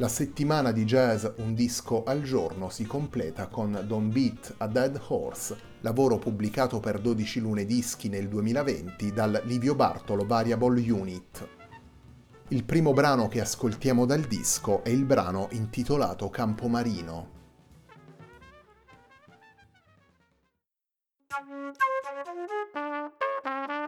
La settimana di jazz Un disco al giorno si completa con Don't Beat a Dead Horse, lavoro pubblicato per 12 lunedischi nel 2020 dal Livio Bartolo Variable Unit. Il primo brano che ascoltiamo dal disco è il brano intitolato Campomarino. Thank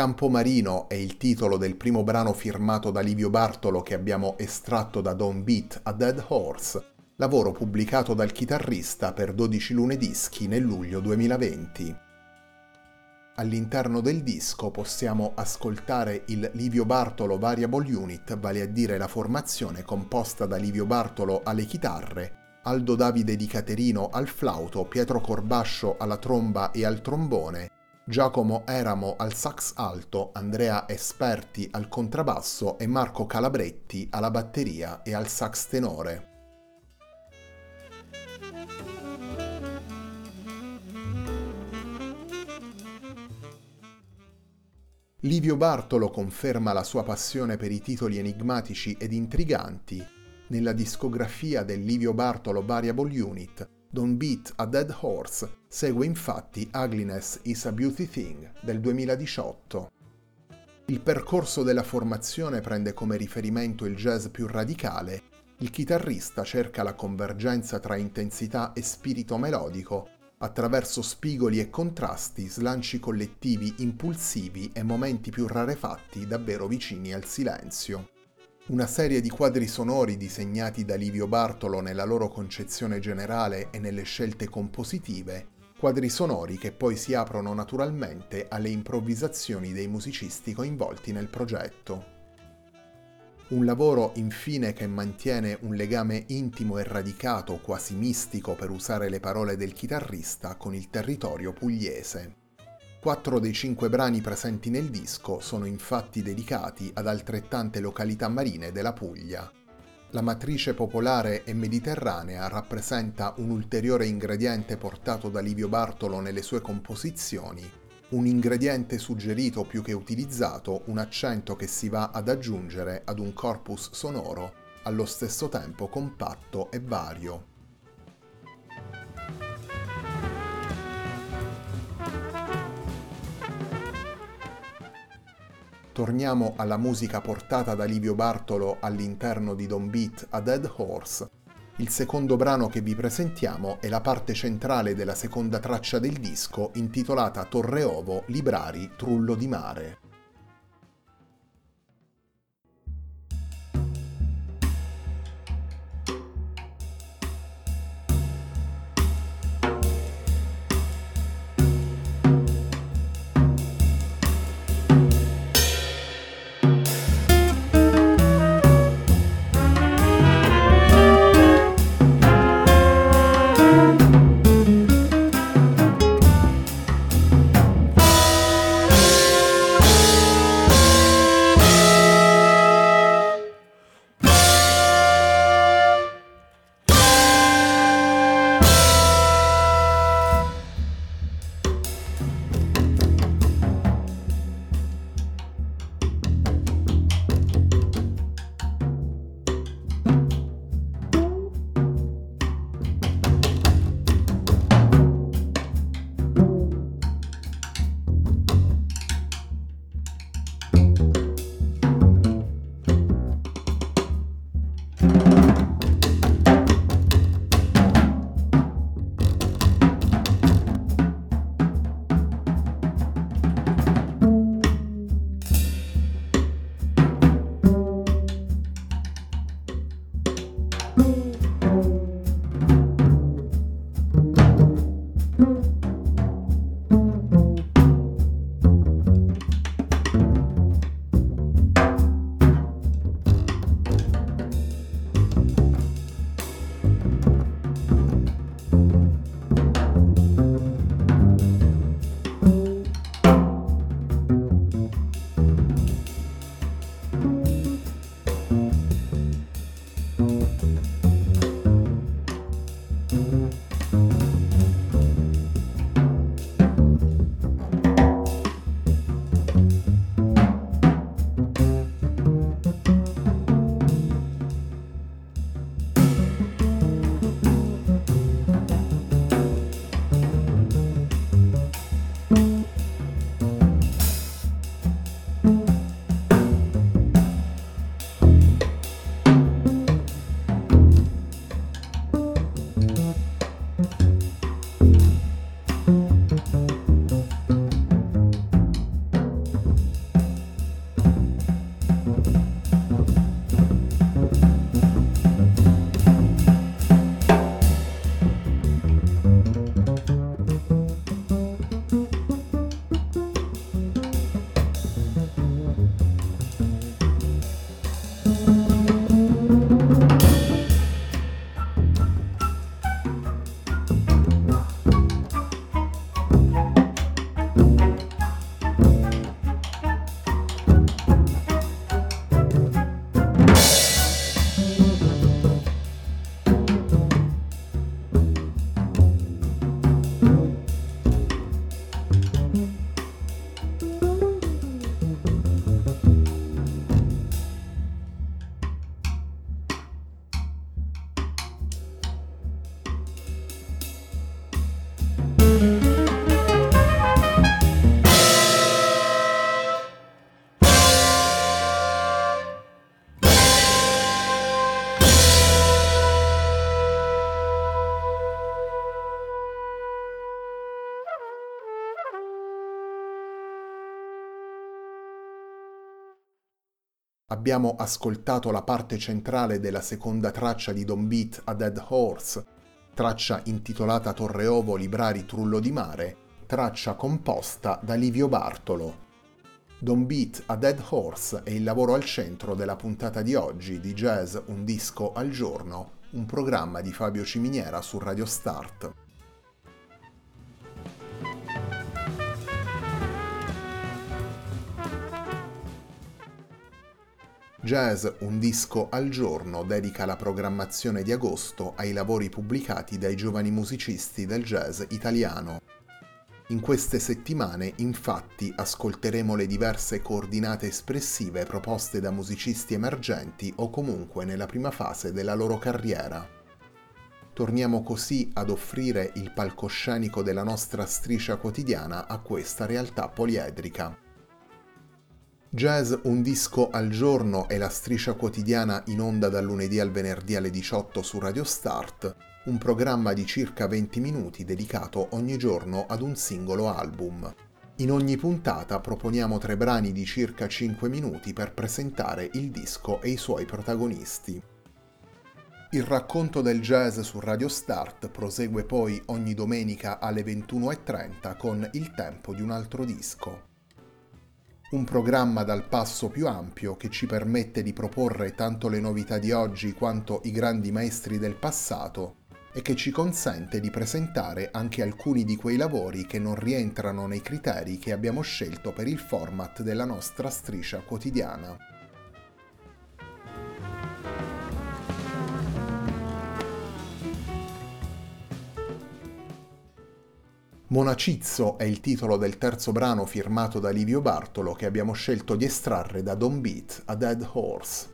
Campomarino è il titolo del primo brano firmato da Livio Bartolo che abbiamo estratto da Don't Beat a Dead Horse, lavoro pubblicato dal chitarrista per 12 lune dischi nel luglio 2020. All'interno del disco possiamo ascoltare il Livio Bartolo Variable Unit, vale a dire la formazione composta da Livio Bartolo alle chitarre, Aldo Davide di Caterino al flauto, Pietro Corbascio alla tromba e al trombone, Giacomo Eramo al sax alto, Andrea Esperti al contrabbasso e Marco Calabretti alla batteria e al sax tenore. Livio Bartolo conferma la sua passione per i titoli enigmatici ed intriganti nella discografia del Livio Bartolo Variable Unit, Don't Beat a Dead Horse segue infatti Ugliness is a Beauty Thing del 2018. Il percorso della formazione prende come riferimento il jazz più radicale, il chitarrista cerca la convergenza tra intensità e spirito melodico attraverso spigoli e contrasti, slanci collettivi impulsivi e momenti più rarefatti davvero vicini al silenzio una serie di quadri sonori disegnati da Livio Bartolo nella loro concezione generale e nelle scelte compositive, quadri sonori che poi si aprono naturalmente alle improvvisazioni dei musicisti coinvolti nel progetto. Un lavoro infine che mantiene un legame intimo e radicato, quasi mistico per usare le parole del chitarrista, con il territorio pugliese. Quattro dei cinque brani presenti nel disco sono infatti dedicati ad altrettante località marine della Puglia. La matrice popolare e mediterranea rappresenta un ulteriore ingrediente portato da Livio Bartolo nelle sue composizioni, un ingrediente suggerito più che utilizzato, un accento che si va ad aggiungere ad un corpus sonoro allo stesso tempo compatto e vario. Torniamo alla musica portata da Livio Bartolo all'interno di Don't Beat a Dead Horse. Il secondo brano che vi presentiamo è la parte centrale della seconda traccia del disco intitolata Torreovo Librari Trullo di Mare. Abbiamo ascoltato la parte centrale della seconda traccia di Don Beat a Dead Horse, traccia intitolata Torreovo Librari Trullo di Mare, traccia composta da Livio Bartolo. Don't Beat a Dead Horse è il lavoro al centro della puntata di oggi di Jazz Un disco al giorno, un programma di Fabio Ciminiera su Radio Start. Jazz Un disco al giorno dedica la programmazione di agosto ai lavori pubblicati dai giovani musicisti del jazz italiano. In queste settimane, infatti, ascolteremo le diverse coordinate espressive proposte da musicisti emergenti o comunque nella prima fase della loro carriera. Torniamo così ad offrire il palcoscenico della nostra striscia quotidiana a questa realtà poliedrica. Jazz Un disco al giorno è la striscia quotidiana in onda dal lunedì al venerdì alle 18 su Radio Start, un programma di circa 20 minuti dedicato ogni giorno ad un singolo album. In ogni puntata proponiamo tre brani di circa 5 minuti per presentare il disco e i suoi protagonisti. Il racconto del jazz su Radio Start prosegue poi ogni domenica alle 21.30 con Il tempo di un altro disco un programma dal passo più ampio che ci permette di proporre tanto le novità di oggi quanto i grandi maestri del passato e che ci consente di presentare anche alcuni di quei lavori che non rientrano nei criteri che abbiamo scelto per il format della nostra striscia quotidiana. Monacizzo è il titolo del terzo brano firmato da Livio Bartolo che abbiamo scelto di estrarre da Don't Beat a Dead Horse.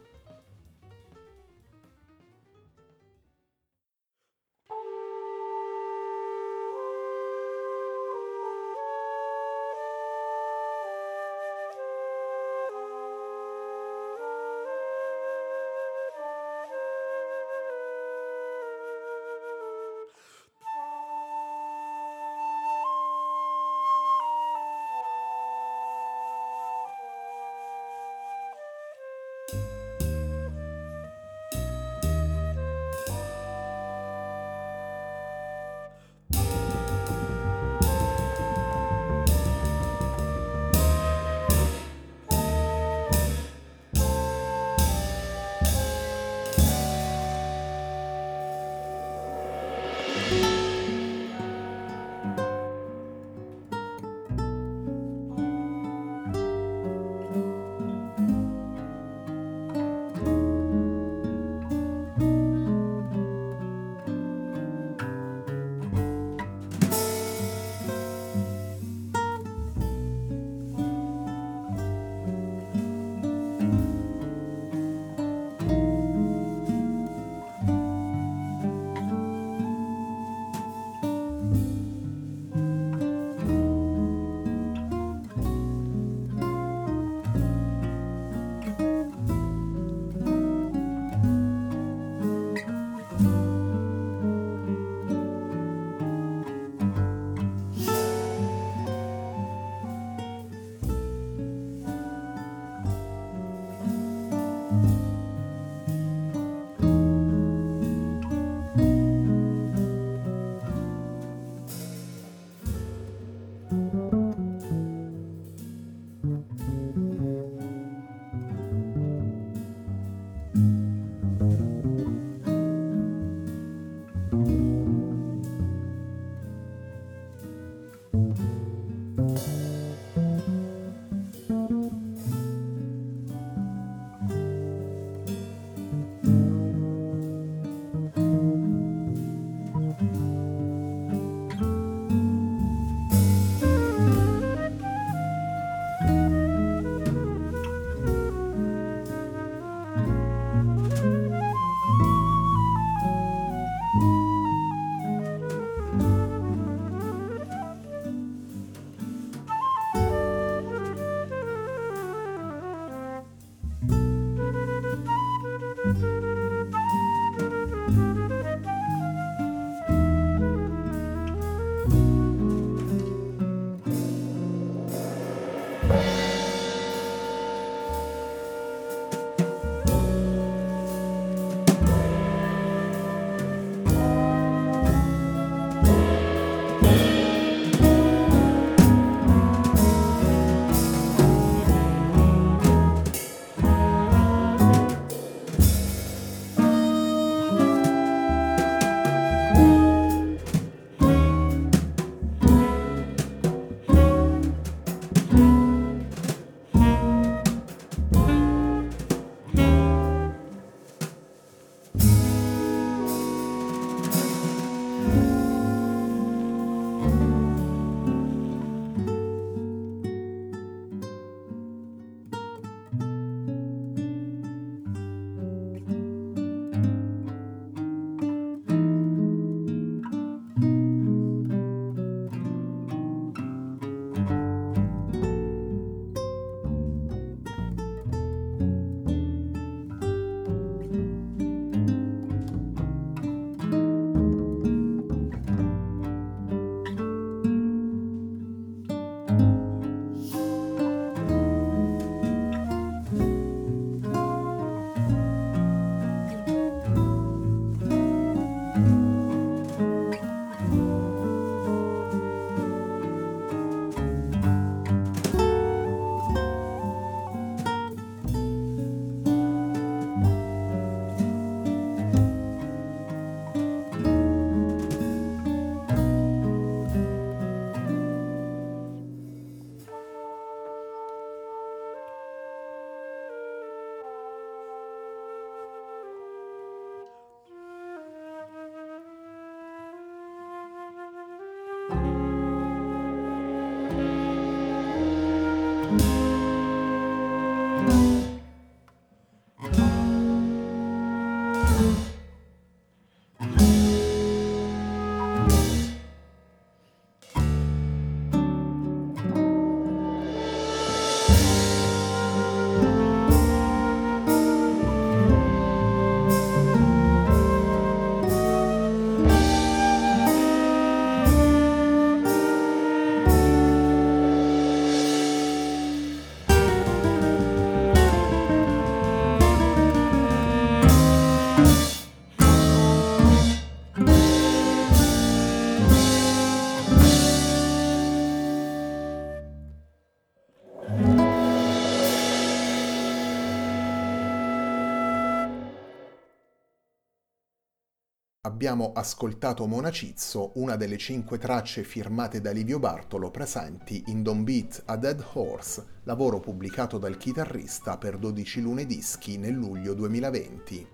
abbiamo ascoltato Mona Cizzo, una delle cinque tracce firmate da Livio Bartolo presenti in Don't Beat a Dead Horse, lavoro pubblicato dal chitarrista per 12 lune dischi nel luglio 2020.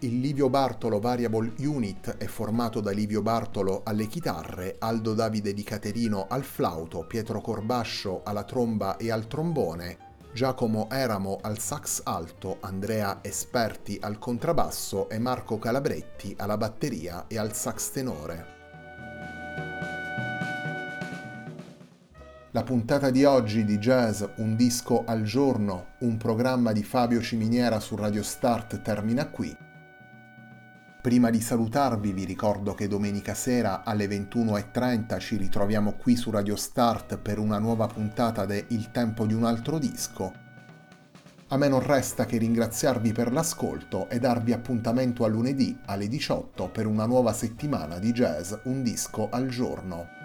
Il Livio Bartolo Variable Unit è formato da Livio Bartolo alle chitarre, Aldo Davide Di Caterino al flauto, Pietro Corbascio alla tromba e al trombone, Giacomo Eramo al sax alto, Andrea Esperti al contrabbasso e Marco Calabretti alla batteria e al sax tenore. La puntata di oggi di Jazz Un disco al giorno, un programma di Fabio Ciminiera su Radio Start termina qui. Prima di salutarvi vi ricordo che domenica sera alle 21.30 ci ritroviamo qui su Radio Start per una nuova puntata de Il tempo di un altro disco. A me non resta che ringraziarvi per l'ascolto e darvi appuntamento a lunedì alle 18 per una nuova settimana di jazz Un disco al giorno.